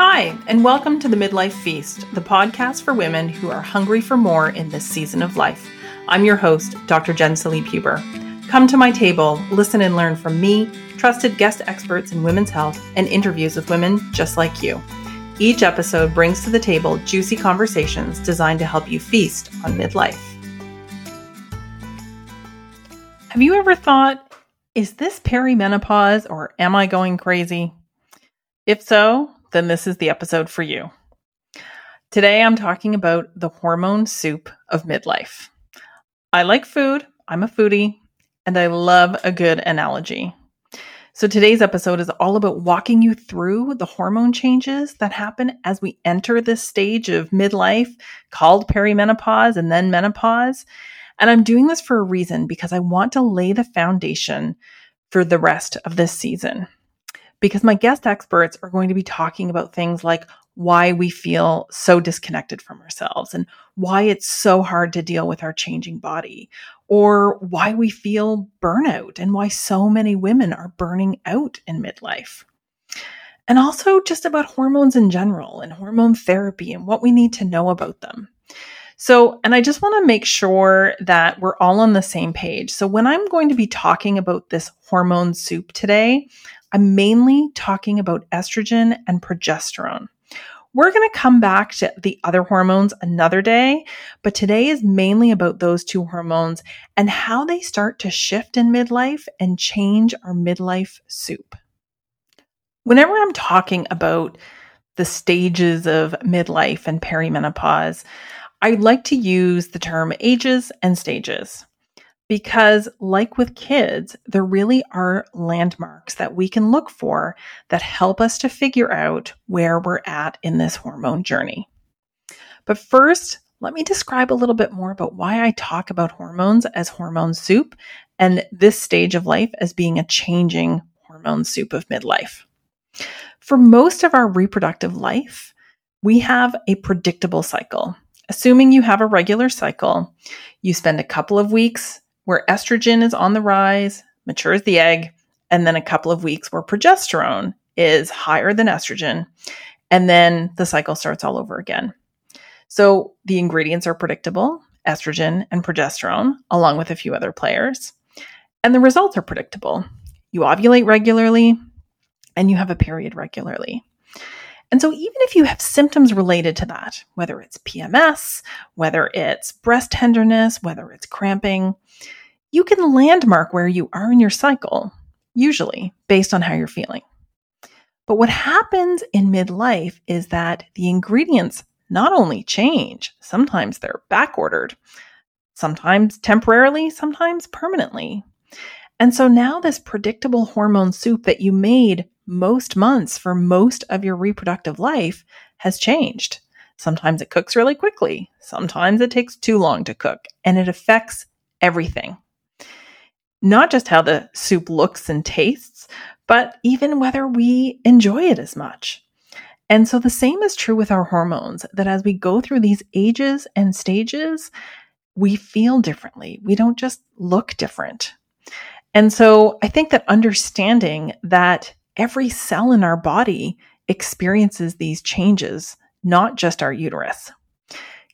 Hi, and welcome to the Midlife Feast, the podcast for women who are hungry for more in this season of life. I'm your host, Dr. Jen Salib Huber. Come to my table, listen and learn from me, trusted guest experts in women's health, and interviews with women just like you. Each episode brings to the table juicy conversations designed to help you feast on midlife. Have you ever thought, is this perimenopause or am I going crazy? If so, then this is the episode for you. Today I'm talking about the hormone soup of midlife. I like food, I'm a foodie, and I love a good analogy. So today's episode is all about walking you through the hormone changes that happen as we enter this stage of midlife called perimenopause and then menopause. And I'm doing this for a reason because I want to lay the foundation for the rest of this season. Because my guest experts are going to be talking about things like why we feel so disconnected from ourselves and why it's so hard to deal with our changing body, or why we feel burnout and why so many women are burning out in midlife. And also just about hormones in general and hormone therapy and what we need to know about them. So, and I just want to make sure that we're all on the same page. So, when I'm going to be talking about this hormone soup today, I'm mainly talking about estrogen and progesterone. We're going to come back to the other hormones another day, but today is mainly about those two hormones and how they start to shift in midlife and change our midlife soup. Whenever I'm talking about the stages of midlife and perimenopause, I like to use the term ages and stages because, like with kids, there really are landmarks that we can look for that help us to figure out where we're at in this hormone journey. But first, let me describe a little bit more about why I talk about hormones as hormone soup and this stage of life as being a changing hormone soup of midlife. For most of our reproductive life, we have a predictable cycle. Assuming you have a regular cycle, you spend a couple of weeks where estrogen is on the rise, matures the egg, and then a couple of weeks where progesterone is higher than estrogen. And then the cycle starts all over again. So the ingredients are predictable estrogen and progesterone, along with a few other players. And the results are predictable. You ovulate regularly and you have a period regularly. And so, even if you have symptoms related to that, whether it's PMS, whether it's breast tenderness, whether it's cramping, you can landmark where you are in your cycle, usually based on how you're feeling. But what happens in midlife is that the ingredients not only change, sometimes they're backordered, sometimes temporarily, sometimes permanently. And so now this predictable hormone soup that you made most months for most of your reproductive life has changed. Sometimes it cooks really quickly, sometimes it takes too long to cook, and it affects everything not just how the soup looks and tastes, but even whether we enjoy it as much. And so the same is true with our hormones, that as we go through these ages and stages, we feel differently. We don't just look different. And so I think that understanding that every cell in our body experiences these changes, not just our uterus,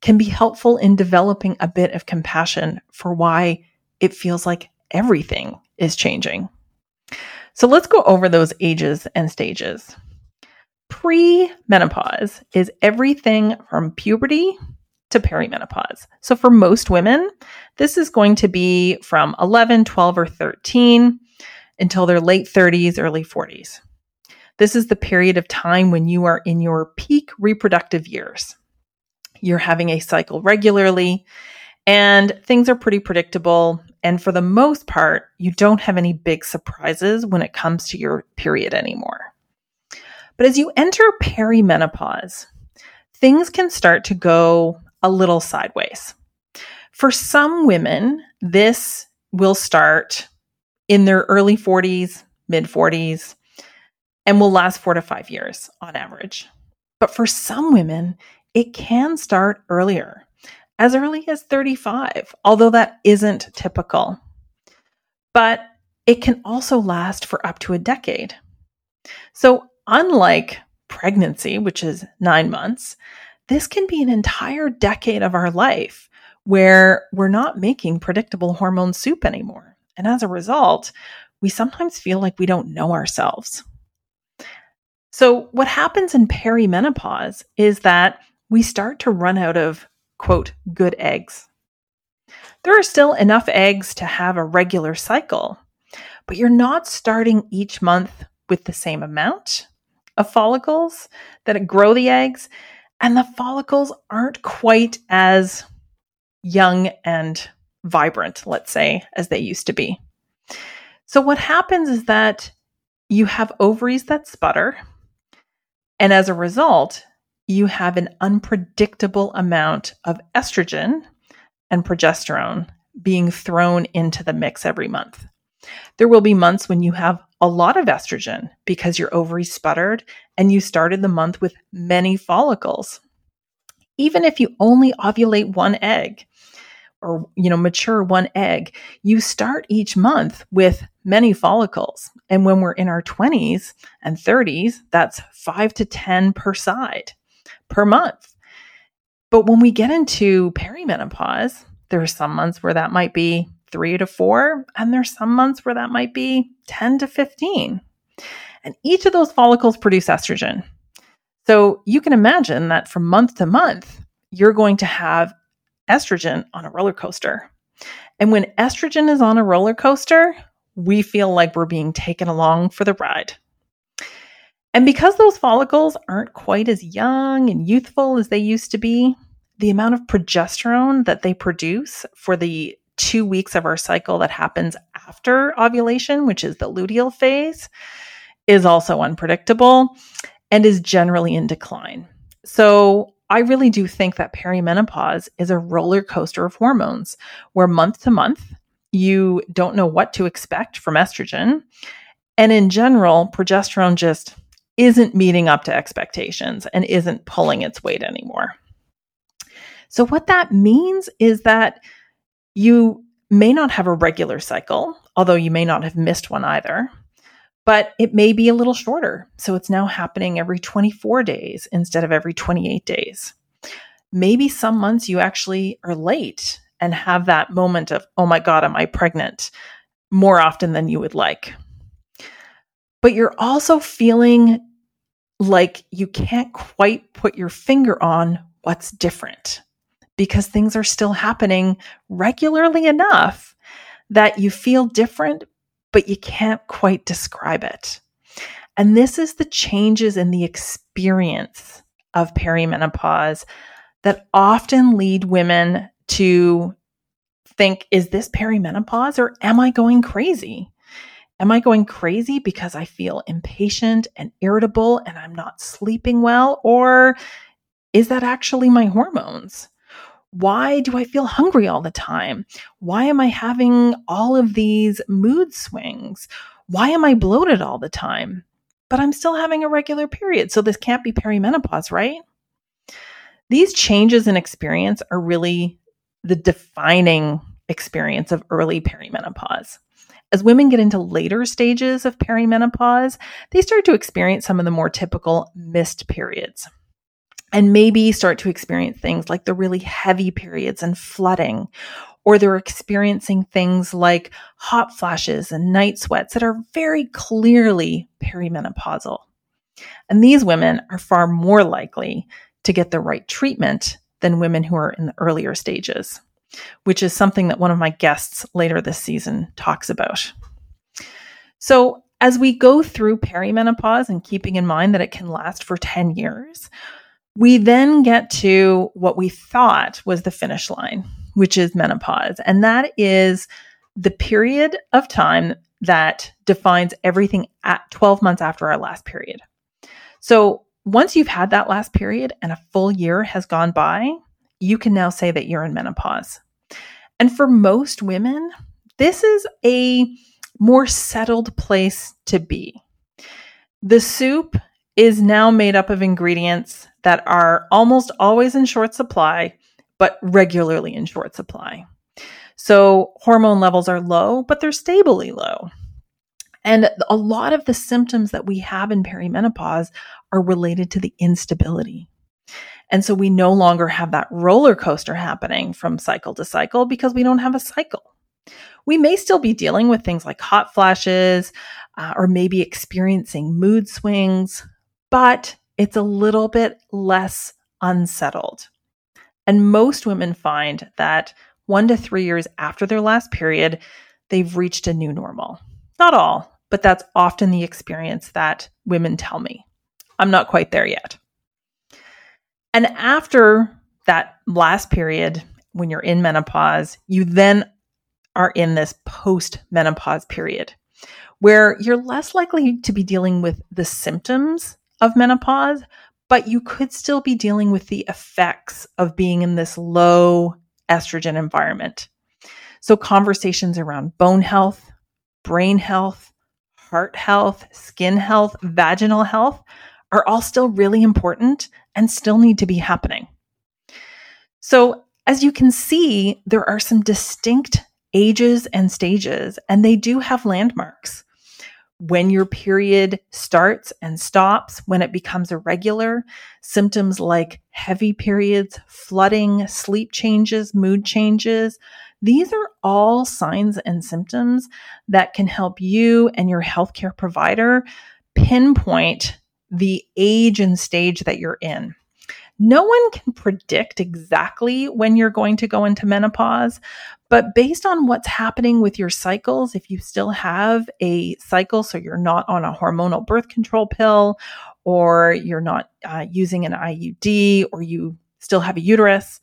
can be helpful in developing a bit of compassion for why it feels like everything is changing. So let's go over those ages and stages. Pre menopause is everything from puberty to perimenopause. So for most women, this is going to be from 11, 12, or 13 until their late 30s, early 40s. This is the period of time when you are in your peak reproductive years. You're having a cycle regularly, and things are pretty predictable. And for the most part, you don't have any big surprises when it comes to your period anymore. But as you enter perimenopause, things can start to go a little sideways. For some women, this will start in their early 40s, mid 40s, and will last four to five years on average. But for some women, it can start earlier as early as 35, although that isn't typical. But it can also last for up to a decade. So, unlike pregnancy, which is nine months, this can be an entire decade of our life where we're not making predictable hormone soup anymore. And as a result, we sometimes feel like we don't know ourselves. So, what happens in perimenopause is that we start to run out of, quote, good eggs. There are still enough eggs to have a regular cycle, but you're not starting each month with the same amount of follicles that grow the eggs, and the follicles aren't quite as young and vibrant, let's say, as they used to be. So, what happens is that you have ovaries that sputter, and as a result, you have an unpredictable amount of estrogen and progesterone being thrown into the mix every month. There will be months when you have a lot of estrogen because your ovaries sputtered and you started the month with many follicles. Even if you only ovulate one egg or you know mature one egg, you start each month with many follicles. And when we're in our 20s and 30s, that's 5 to 10 per side per month. But when we get into perimenopause, there are some months where that might be three to four, and there's some months where that might be 10 to 15. And each of those follicles produce estrogen. So you can imagine that from month to month, you're going to have estrogen on a roller coaster. And when estrogen is on a roller coaster, we feel like we're being taken along for the ride. And because those follicles aren't quite as young and youthful as they used to be, the amount of progesterone that they produce for the two weeks of our cycle that happens after ovulation, which is the luteal phase, is also unpredictable and is generally in decline. So I really do think that perimenopause is a roller coaster of hormones where month to month, you don't know what to expect from estrogen. And in general, progesterone just isn't meeting up to expectations and isn't pulling its weight anymore. So, what that means is that you may not have a regular cycle, although you may not have missed one either, but it may be a little shorter. So, it's now happening every 24 days instead of every 28 days. Maybe some months you actually are late and have that moment of, oh my God, am I pregnant? more often than you would like but you're also feeling like you can't quite put your finger on what's different because things are still happening regularly enough that you feel different, but you can't quite describe it. And this is the changes in the experience of perimenopause that often lead women to think, is this perimenopause or am I going crazy? Am I going crazy because I feel impatient and irritable and I'm not sleeping well? Or is that actually my hormones? Why do I feel hungry all the time? Why am I having all of these mood swings? Why am I bloated all the time? But I'm still having a regular period. So this can't be perimenopause, right? These changes in experience are really the defining experience of early perimenopause. As women get into later stages of perimenopause, they start to experience some of the more typical missed periods and maybe start to experience things like the really heavy periods and flooding, or they're experiencing things like hot flashes and night sweats that are very clearly perimenopausal. And these women are far more likely to get the right treatment than women who are in the earlier stages which is something that one of my guests later this season talks about. So, as we go through perimenopause and keeping in mind that it can last for 10 years, we then get to what we thought was the finish line, which is menopause. And that is the period of time that defines everything at 12 months after our last period. So, once you've had that last period and a full year has gone by, you can now say that you're in menopause. And for most women, this is a more settled place to be. The soup is now made up of ingredients that are almost always in short supply, but regularly in short supply. So hormone levels are low, but they're stably low. And a lot of the symptoms that we have in perimenopause are related to the instability. And so we no longer have that roller coaster happening from cycle to cycle because we don't have a cycle. We may still be dealing with things like hot flashes uh, or maybe experiencing mood swings, but it's a little bit less unsettled. And most women find that one to three years after their last period, they've reached a new normal. Not all, but that's often the experience that women tell me. I'm not quite there yet. And after that last period, when you're in menopause, you then are in this post menopause period where you're less likely to be dealing with the symptoms of menopause, but you could still be dealing with the effects of being in this low estrogen environment. So, conversations around bone health, brain health, heart health, skin health, vaginal health are all still really important and still need to be happening. So, as you can see, there are some distinct ages and stages, and they do have landmarks when your period starts and stops, when it becomes irregular, symptoms like heavy periods, flooding, sleep changes, mood changes. These are all signs and symptoms that can help you and your healthcare provider pinpoint the age and stage that you're in. No one can predict exactly when you're going to go into menopause, but based on what's happening with your cycles, if you still have a cycle, so you're not on a hormonal birth control pill, or you're not uh, using an IUD, or you still have a uterus,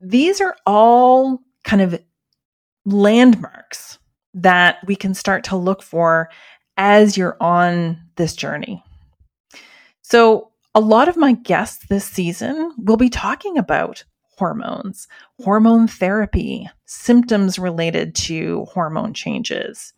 these are all kind of landmarks that we can start to look for as you're on this journey. So, a lot of my guests this season will be talking about hormones, hormone therapy, symptoms related to hormone changes.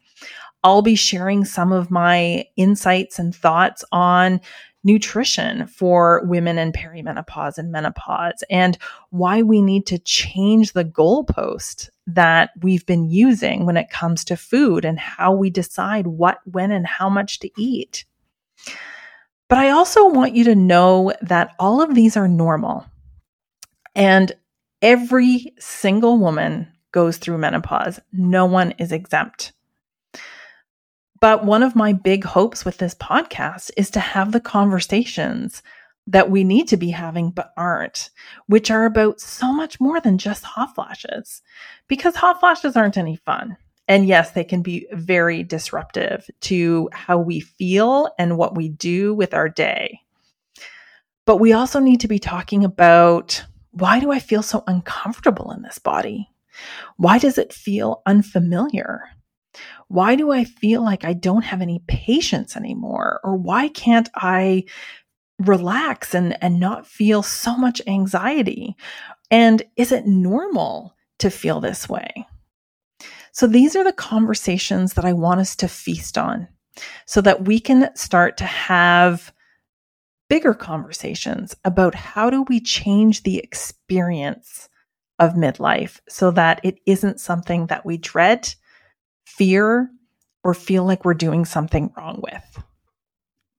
I'll be sharing some of my insights and thoughts on nutrition for women in perimenopause and menopause and why we need to change the goalpost that we've been using when it comes to food and how we decide what, when, and how much to eat. But I also want you to know that all of these are normal. And every single woman goes through menopause. No one is exempt. But one of my big hopes with this podcast is to have the conversations that we need to be having but aren't, which are about so much more than just hot flashes. Because hot flashes aren't any fun. And yes, they can be very disruptive to how we feel and what we do with our day. But we also need to be talking about why do I feel so uncomfortable in this body? Why does it feel unfamiliar? Why do I feel like I don't have any patience anymore? Or why can't I relax and, and not feel so much anxiety? And is it normal to feel this way? So these are the conversations that I want us to feast on so that we can start to have bigger conversations about how do we change the experience of midlife so that it isn't something that we dread, fear, or feel like we're doing something wrong with.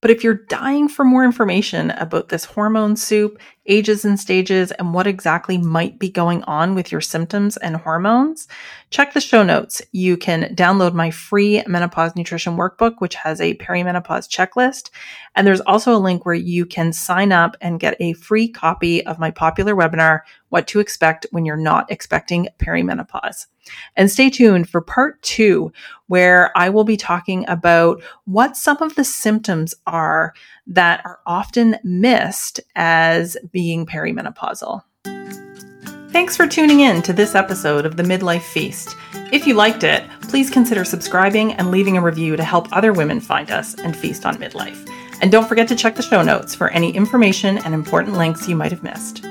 But if you're dying for more information about this hormone soup, ages and stages, and what exactly might be going on with your symptoms and hormones, check the show notes. You can download my free menopause nutrition workbook, which has a perimenopause checklist. And there's also a link where you can sign up and get a free copy of my popular webinar, What to Expect When You're Not Expecting Perimenopause. And stay tuned for part two, where I will be talking about what some of the symptoms are that are often missed as being perimenopausal. Thanks for tuning in to this episode of the Midlife Feast. If you liked it, please consider subscribing and leaving a review to help other women find us and feast on midlife. And don't forget to check the show notes for any information and important links you might have missed.